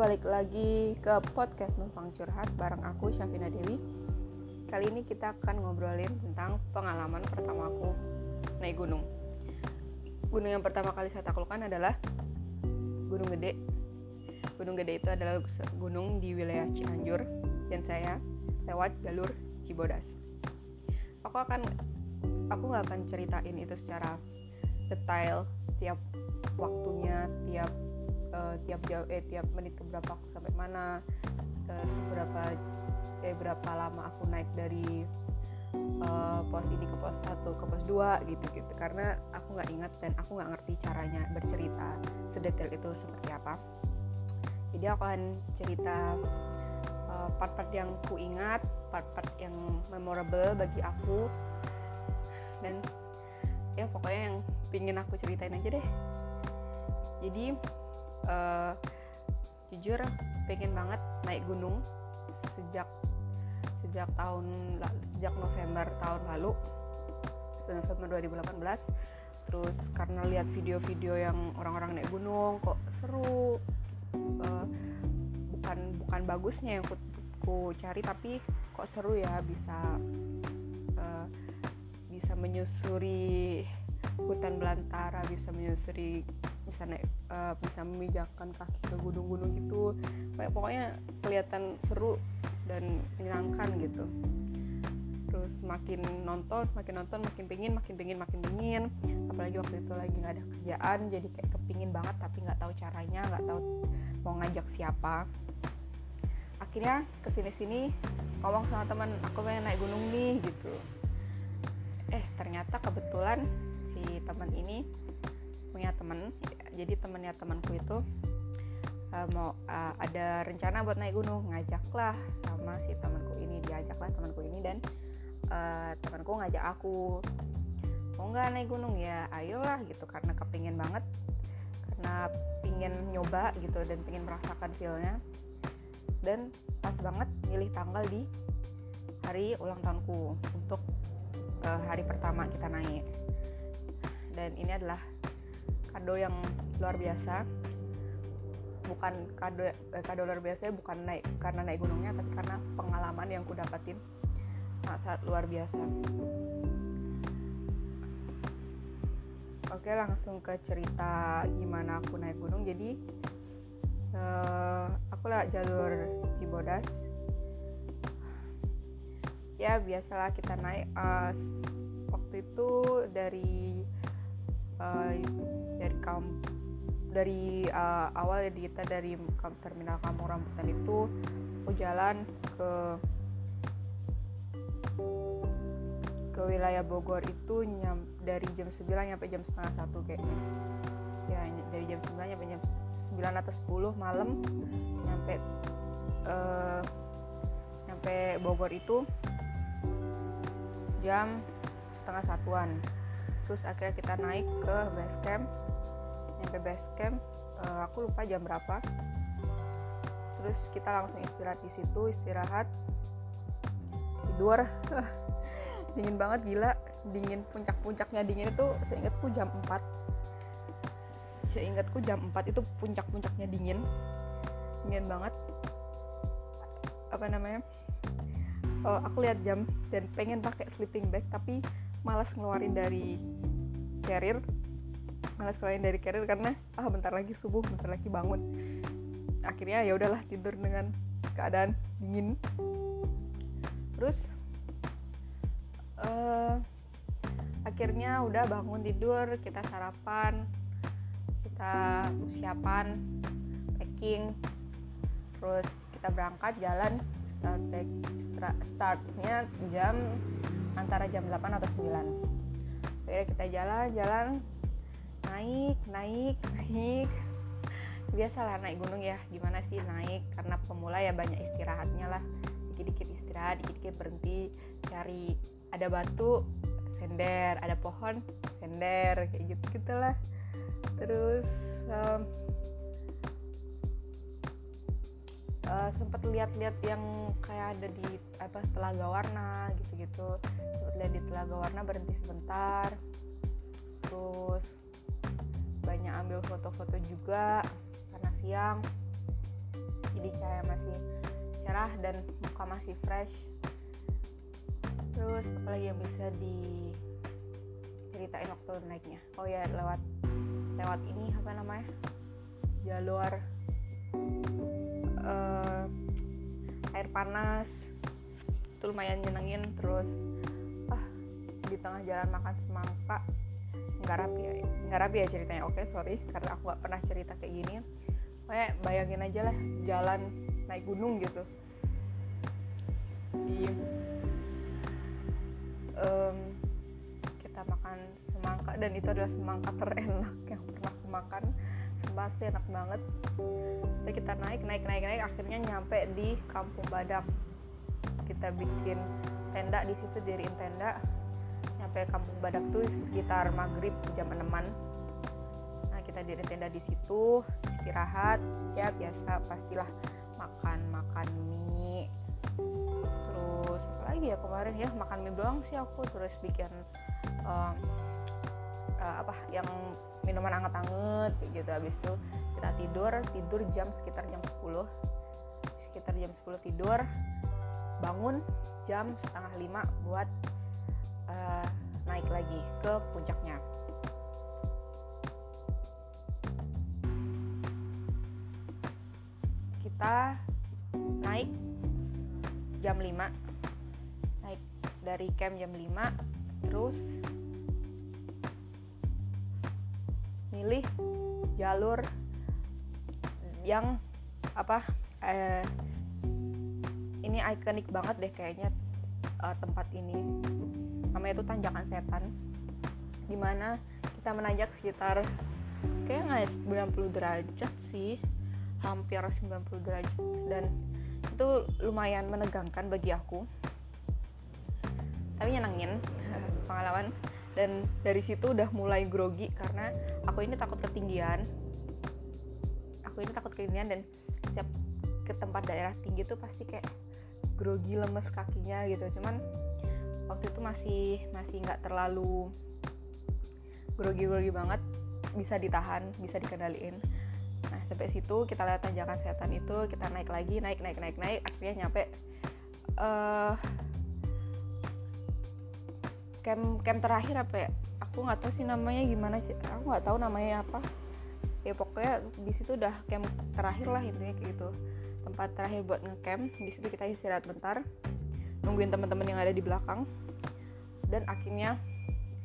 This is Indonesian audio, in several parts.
balik lagi ke podcast Numpang Curhat bareng aku Syafina Dewi. Kali ini kita akan ngobrolin tentang pengalaman pertama aku naik gunung. Gunung yang pertama kali saya taklukkan adalah Gunung Gede. Gunung Gede itu adalah gunung di wilayah Cianjur dan saya lewat jalur Cibodas. Aku akan aku nggak akan ceritain itu secara detail tiap waktunya, tiap uh, tiap jauh eh tiap menit ke berapa aku sampai mana, terus berapa eh berapa lama aku naik dari uh, pos ini ke pos 1 ke pos 2 gitu gitu. Karena aku nggak ingat dan aku nggak ngerti caranya bercerita sedetail itu seperti apa. Jadi aku akan cerita uh, part-part yang ku ingat part-part yang memorable bagi aku. Dan ya pokoknya yang pingin aku ceritain aja deh. Jadi uh, jujur pengen banget naik gunung sejak sejak tahun sejak November tahun lalu. November 2018 terus karena lihat video-video yang orang-orang naik gunung kok seru. Uh, bukan bukan bagusnya yang ku, ku cari tapi kok seru ya bisa uh, bisa menyusuri hutan belantara bisa menyusuri bisa naik uh, bisa memijakan kaki ke gunung-gunung gitu. Pokoknya kelihatan seru dan menyenangkan gitu. Terus makin nonton makin nonton makin pingin makin pingin makin pingin. Apalagi waktu itu lagi nggak ada kerjaan jadi kayak kepingin banget tapi nggak tahu caranya nggak tahu mau ngajak siapa. Akhirnya ke sini sini ngomong sama teman aku pengen naik gunung nih gitu. Eh ternyata kebetulan si teman ini punya teman jadi temennya temanku itu uh, mau uh, ada rencana buat naik gunung ngajaklah sama si temanku ini diajaklah temanku ini dan uh, temanku ngajak aku mau nggak naik gunung? Ya ayolah gitu karena kepingin banget karena pingin nyoba gitu dan pingin merasakan feelnya. Dan pas banget milih tanggal di hari ulang tahunku untuk uh, hari pertama kita naik. Dan ini adalah kado yang luar biasa. Bukan kado eh, kado luar biasa bukan naik karena naik gunungnya tapi karena pengalaman yang ku dapatin sangat-sangat luar biasa. Oke langsung ke cerita gimana aku naik gunung. Jadi uh, aku lewat jalur Cibodas. Ya biasalah kita naik uh, waktu itu dari uh, dari uh, awal ya kita dari terminal Kampung Rambutan itu aku jalan ke ke wilayah Bogor itu nyam, dari jam 9 sampai jam setengah satu kayaknya ya dari jam 9 sampai jam 9 atau 10 malam nyampe uh, nyampe Bogor itu jam setengah satuan. Terus akhirnya kita naik ke base camp nyampe base camp uh, aku lupa jam berapa. Terus kita langsung istirahat di situ istirahat. Tidur. Dingin banget gila. Dingin puncak-puncaknya dingin itu seingatku jam 4 seingatku jam 4 itu puncak-puncaknya dingin. Dingin banget. Apa namanya? Uh, aku lihat jam dan pengen pakai sleeping bag tapi malas ngeluarin dari carrier malas keluarin dari carrier karena ah bentar lagi subuh bentar lagi bangun. Akhirnya ya udahlah tidur dengan keadaan dingin. Terus uh, akhirnya udah bangun tidur kita sarapan kita persiapan packing terus kita berangkat jalan start startnya jam antara jam 8 atau 9 akhirnya kita jalan-jalan naik naik naik. Biasalah naik gunung ya. Gimana sih naik? Karena pemula ya banyak istirahatnya lah. Dikit-dikit istirahat dikit-dikit berhenti cari ada batu sender ada pohon sender kayak gitu gitulah. Terus um, uh, sempat lihat-lihat yang kayak ada di apa telaga warna gitu-gitu. Sempat lihat di telaga warna berhenti sebentar. Terus banyak ambil foto-foto juga karena siang. Jadi cahaya masih cerah dan muka masih fresh. Terus apalagi yang bisa diceritain waktu naiknya? Oh ya lewat lewat ini apa namanya? Jalur uh, air panas. Itu lumayan nyenengin terus ah di tengah jalan makan semangka nggak rapi ya nggak rapi ya ceritanya. Oke sorry karena aku gak pernah cerita kayak gini. Kayak bayangin aja lah jalan naik gunung gitu. Di um, kita makan semangka dan itu adalah semangka terenak yang pernah aku makan. Pasti enak banget. Jadi kita naik naik naik naik akhirnya nyampe di kampung badak. Kita bikin tenda di situ diriin tenda nyampe kampung badak tuh sekitar maghrib jam enaman nah kita diri tenda di situ istirahat. Ya biasa pastilah makan makan mie. Terus apa lagi ya kemarin ya? Makan mie doang sih aku terus bikin uh, uh, apa yang minuman anget-anget gitu. Habis itu kita tidur tidur jam sekitar jam 10 sekitar jam 10 tidur bangun jam setengah lima buat uh, naik lagi ke puncaknya. Kita naik jam 5 naik dari camp jam 5 terus milih jalur yang apa eh, ini ikonik banget deh kayaknya uh, tempat ini namanya itu tanjakan setan. Di mana kita menanjak sekitar kayak nggak 90 derajat sih. Hampir 90 derajat. Dan itu lumayan menegangkan bagi aku. Tapi nyenengin pengalaman. Dan dari situ udah mulai grogi karena aku ini takut ketinggian. Aku ini takut ketinggian dan setiap ke tempat daerah tinggi tuh pasti kayak grogi lemes kakinya gitu. Cuman waktu itu masih masih nggak terlalu grogi-grogi banget bisa ditahan bisa dikendaliin. Nah sampai situ kita lihat tanjakan setan itu kita naik lagi naik naik naik naik akhirnya nyampe uh, camp camp terakhir apa ya? Aku nggak tahu sih namanya gimana sih aku nggak tahu namanya apa. Ya pokoknya di situ udah camp terakhir lah intinya kayak gitu. Tempat terakhir buat ngecamp di situ kita istirahat bentar nungguin teman-teman yang ada di belakang. Dan akhirnya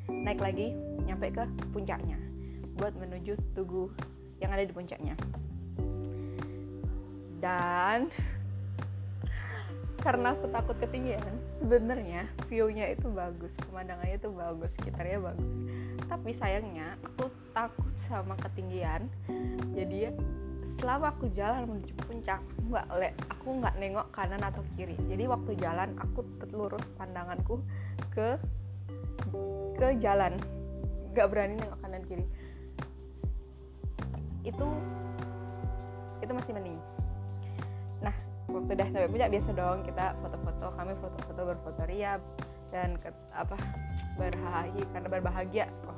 naik lagi nyampe ke puncaknya. Buat menuju tugu yang ada di puncaknya. Dan karena aku takut ketinggian sebenarnya view-nya itu bagus pemandangannya itu bagus sekitarnya bagus. Tapi sayangnya aku takut sama ketinggian. Jadi selama aku jalan menuju puncak nggak le aku nggak nengok kanan atau kiri. Jadi waktu jalan aku lurus pandanganku ke ke jalan. Nggak berani nengok kanan kiri. Itu itu masih mending. Waktu udah sampai puncak biasa dong kita foto-foto kami foto-foto berfoto riap dan ke, apa berbahagia karena berbahagia. Oh,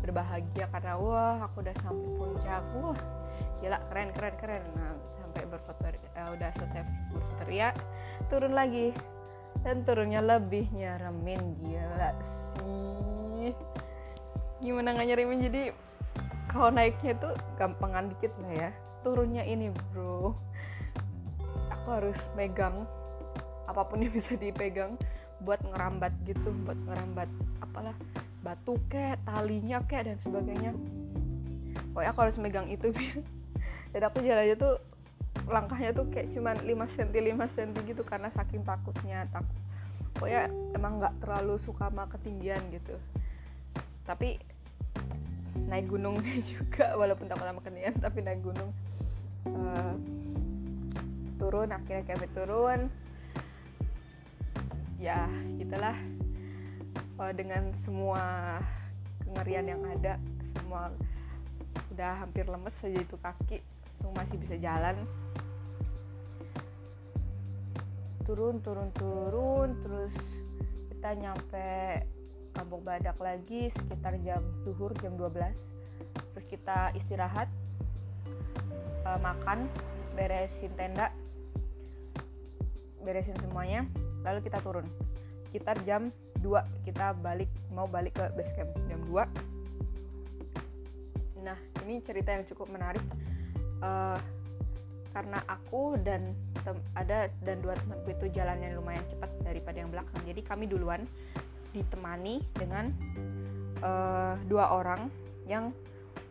berbahagia karena wah aku udah sampai puncak. Wah gila keren keren keren. Nah sampai berfoto uh, udah selesai berfoto riap turun lagi. Dan turunnya lebih nyeremin gila sih. Gimana nggak nyeremin jadi kalau naiknya tuh gampangan dikit lah ya. Turunnya ini bro. Aku harus megang apa pun yang bisa dipegang buat ngerambat gitu buat ngerambat apalah batu kek talinya kek dan sebagainya. Pokoknya aku harus megang itu dan aku jalan aja tuh langkahnya tuh kayak cuman 5 cm 5 cm gitu karena saking takutnya takut pokoknya emang nggak terlalu suka sama ketinggian gitu. Tapi naik gunung juga walaupun takut sama ketinggian tapi naik gunung uh, turun akhirnya kami turun ya gitulah. Uh, dengan semua kengerian yang ada semua udah hampir lemes saja itu kaki itu masih bisa jalan. Turun turun turun terus kita nyampe kampung badak lagi sekitar jam zuhur jam 12 terus kita istirahat uh, makan beresin tenda beresin semuanya lalu kita turun. Sekitar jam 2 kita balik mau balik ke base camp jam 2 nah ini cerita yang cukup menarik uh, karena aku dan ada dan dua temanku itu jalannya lumayan cepat daripada yang belakang. Jadi kami duluan ditemani dengan uh, dua orang yang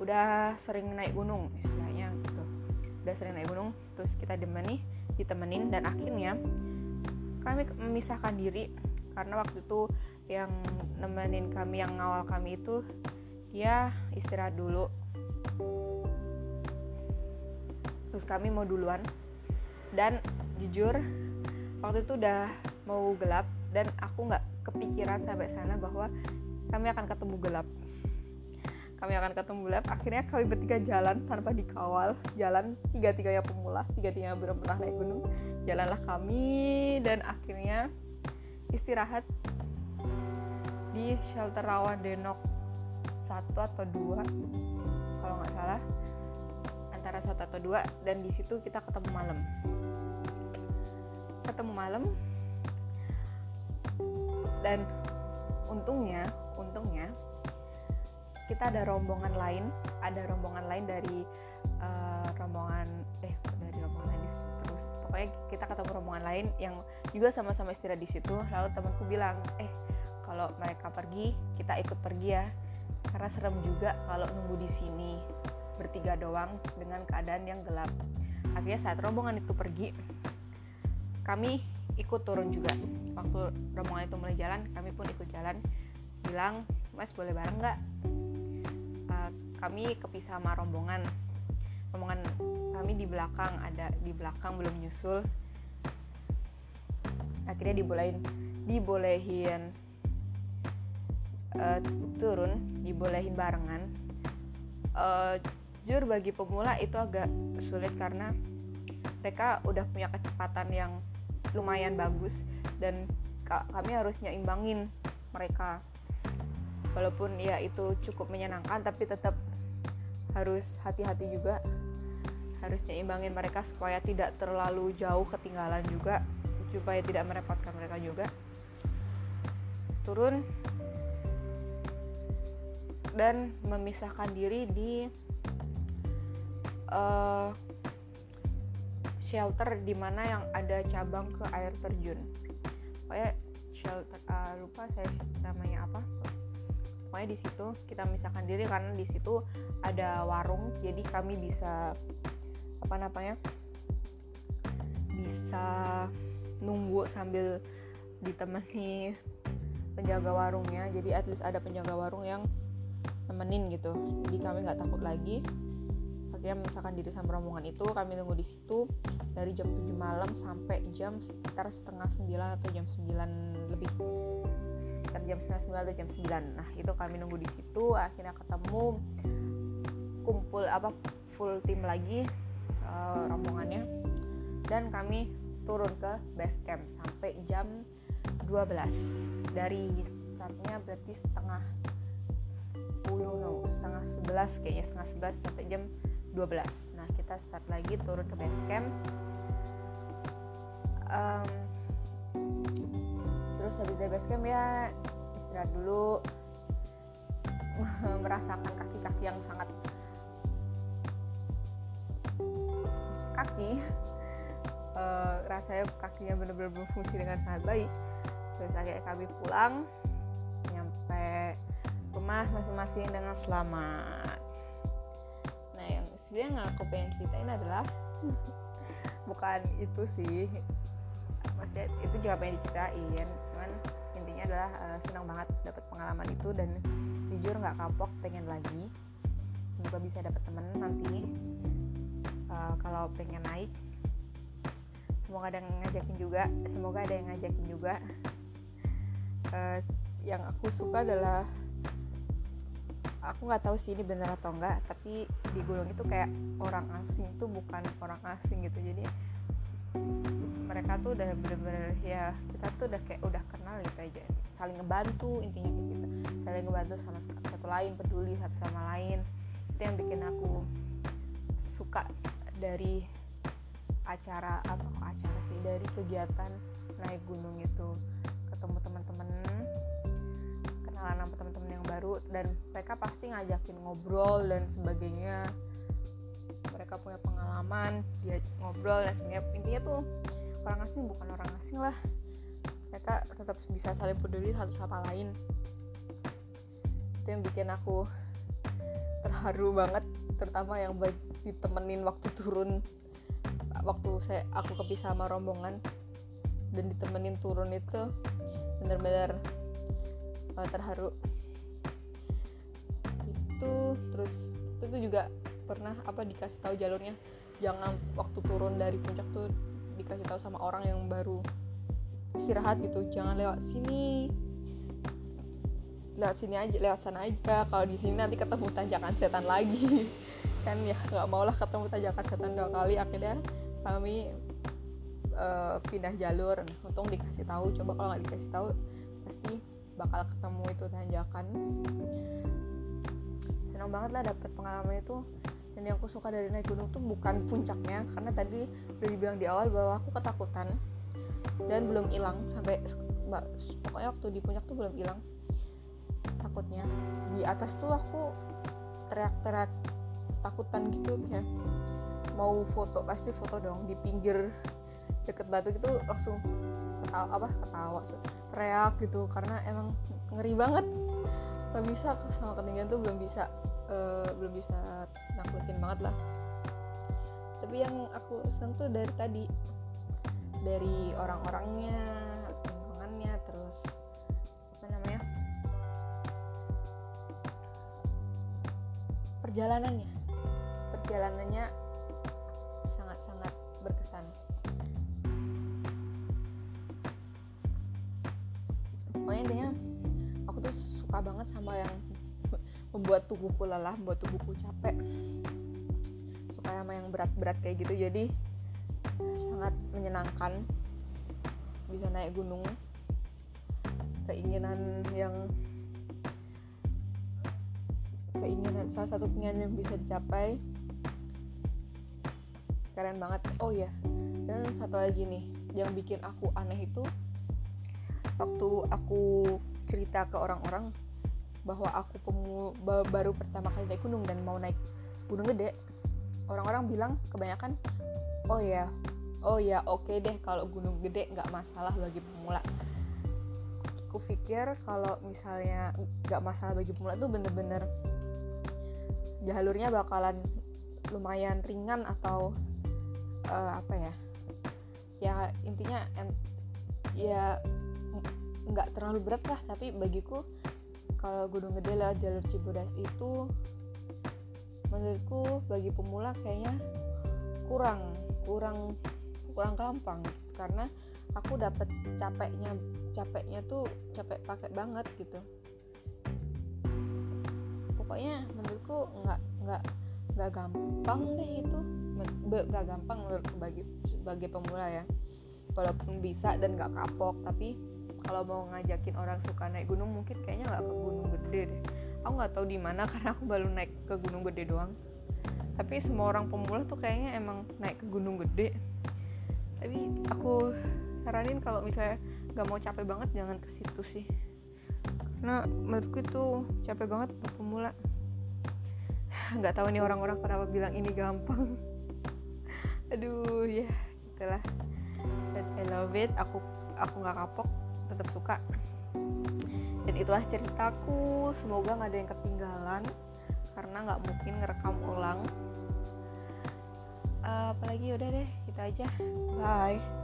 udah sering naik gunung istilahnya gitu. Udah sering naik gunung terus kita ditemani ditemenin dan akhirnya kami memisahkan diri. Karena waktu itu yang nemenin kami yang ngawal kami itu dia istirahat dulu terus kami mau duluan. Dan jujur waktu itu udah mau gelap dan aku nggak kepikiran sampai sana bahwa kami akan ketemu gelap. Kami akan ketemu gelap. Akhirnya kami bertiga jalan tanpa dikawal. Jalan tiga tiganya pemula tiga tiganya belum pernah naik gunung. Jalanlah kami dan akhirnya istirahat di shelter rawa denok satu atau dua kalau nggak salah antara satu atau dua dan di situ kita ketemu malam. Ketemu malam. Dan untungnya untungnya kita ada rombongan lain ada rombongan lain dari uh, rombongan eh dari rombongan lain terus. Pokoknya kita ketemu rombongan lain yang juga sama-sama istirahat di situ. Lalu temanku bilang eh kalau mereka pergi kita ikut pergi ya. Karena serem juga kalau nunggu di sini bertiga doang dengan keadaan yang gelap. Akhirnya saat rombongan itu pergi kami ikut turun juga. Waktu rombongan itu mulai jalan kami pun ikut jalan. Bilang mas boleh bareng nggak? Uh, kami kepisah sama rombongan. Rombongan kami di belakang ada di belakang belum nyusul. Akhirnya dibolehin dibolehin uh, turun dibolehin barengan. Uh, jujur bagi pemula itu agak sulit karena mereka udah punya kecepatan yang lumayan bagus dan kami harus nyimbangin mereka. Walaupun ya itu cukup menyenangkan tapi tetap harus hati-hati juga. Harus nyimbangin mereka supaya tidak terlalu jauh ketinggalan juga supaya tidak merepotkan mereka juga. Turun dan memisahkan diri di uh, shelter di mana yang ada cabang ke air terjun. Pokoknya shelter uh, lupa saya namanya apa. Pokoknya di situ kita misalkan diri karena di situ ada warung jadi kami bisa apa namanya bisa nunggu sambil ditemani penjaga warungnya. Jadi at least ada penjaga warung yang nemenin gitu. Jadi kami nggak takut lagi akhirnya memisahkan diri sama rombongan itu kami tunggu di situ dari jam 7 malam sampai jam sekitar setengah 9 atau jam 9 lebih. Sekitar jam setengah 9 atau jam 9 nah itu kami nunggu di situ akhirnya ketemu kumpul apa full tim lagi uh, rombongannya. Dan kami turun ke base camp sampai jam 12 dari startnya berarti setengah 10 no setengah 11 kayaknya setengah 11 sampai jam 12 nah kita start lagi turun ke base camp. Um, terus habis dari base camp ya istirahat dulu. Merasakan kaki-kaki yang sangat kaki. Uh, rasanya kakinya benar-benar berfungsi dengan sangat baik. Terus akhirnya kami pulang nyampe rumah masing-masing dengan selamat sebenarnya yang aku pengen ceritain adalah bukan itu sih. Maksudnya itu juga pengen diceritain. Cuman intinya adalah uh, senang banget dapat pengalaman itu dan jujur nggak kapok pengen lagi. Semoga bisa dapat temen nanti. Uh, kalau pengen naik semoga ada yang ngajakin juga. Semoga ada yang ngajakin juga. Uh, yang aku suka adalah aku nggak tahu sih ini benar atau enggak tapi di gunung itu kayak orang asing tuh bukan orang asing gitu. Jadi mereka tuh udah bener-bener ya kita tuh udah kayak udah kenal gitu aja. Saling ngebantu intinya kayak gitu. Saling ngebantu sama satu lain peduli satu sama lain. Itu yang bikin aku suka dari acara kok acara sih dari kegiatan naik gunung itu. Ketemu teman-teman dan mereka pasti ngajakin ngobrol dan sebagainya. Mereka punya pengalaman dia ngobrol dan sebagainya. Intinya tuh orang asing bukan orang asing lah. Mereka tetap bisa saling peduli satu sama lain. Itu yang bikin aku terharu banget terutama yang ditemenin waktu turun. Waktu saya aku kepisah sama rombongan dan ditemenin turun itu benar-benar uh, terharu itu terus itu juga pernah apa dikasih tahu jalurnya. Jangan waktu turun dari puncak tuh dikasih tahu sama orang yang baru istirahat gitu. Jangan lewat sini. Lewat sini aja lewat sana aja. Kalau di sini nanti ketemu tanjakan setan lagi. Kan ya nggak mau lah ketemu tanjakan setan dua kali. Akhirnya kami uh, pindah jalur. Untung dikasih tahu. Coba kalau nggak dikasih tahu pasti bakal ketemu itu tanjakan senang banget lah dapet pengalaman itu. Dan yang aku suka dari naik gunung tuh bukan puncaknya karena tadi udah dibilang di awal bahwa aku ketakutan dan belum hilang sampai pokoknya waktu di puncak tuh belum hilang takutnya. Di atas tuh aku teriak-teriak takutan gitu kayak mau foto pasti foto dong di pinggir deket batu gitu langsung ketawa apa ketawa teriak gitu. Karena emang ngeri banget nggak bisa sama ketinggian tuh belum bisa uh, belum bisa naklukin banget lah. Tapi yang aku sentuh tuh dari tadi. Dari orang-orangnya lingkungannya terus apa namanya perjalanannya. Perjalanannya sangat-sangat berkesan. Pokoknya intinya aku tuh suka banget sama yang membuat tubuhku lelah membuat tubuhku capek. Suka sama yang berat-berat kayak gitu jadi sangat menyenangkan bisa naik gunung. Keinginan yang keinginan salah satu keinginan yang bisa dicapai. Keren banget. Oh ya dan satu lagi nih yang bikin aku aneh itu waktu aku cerita ke orang-orang bahwa aku pemu baru pertama kali naik gunung dan mau naik gunung gede orang-orang bilang kebanyakan oh ya oh ya oke okay deh kalau gunung gede nggak masalah bagi pemula. Aku pikir kalau misalnya nggak masalah bagi pemula tuh bener-bener jalurnya bakalan lumayan ringan atau uh, apa ya ya intinya ya nggak terlalu berat lah tapi bagiku kalau gunung gede lewat jalur Cibodas itu menurutku bagi pemula kayaknya kurang kurang kurang gampang. Karena aku dapat capeknya capeknya tuh capek pakai banget gitu. Pokoknya menurutku nggak nggak nggak gampang deh itu. Nggak gampang menurutku bagi sebagai pemula ya. Walaupun bisa dan nggak kapok tapi kalau mau ngajakin orang suka naik gunung mungkin kayaknya nggak ke gunung gede deh. Aku nggak tahu di mana karena aku baru naik ke gunung gede doang. Tapi semua orang pemula tuh kayaknya emang naik ke gunung gede. Tapi aku saranin kalau misalnya nggak mau capek banget jangan ke situ sih. Karena menurutku itu capek banget untuk pemula. Nggak tahu nih orang-orang kenapa bilang ini gampang. Aduh ya itulah but I love it. Aku aku nggak kapok tetap suka. Dan itulah ceritaku. Semoga nggak ada yang ketinggalan karena nggak mungkin ngerekam ulang. Uh, apalagi udah deh kita aja. Bye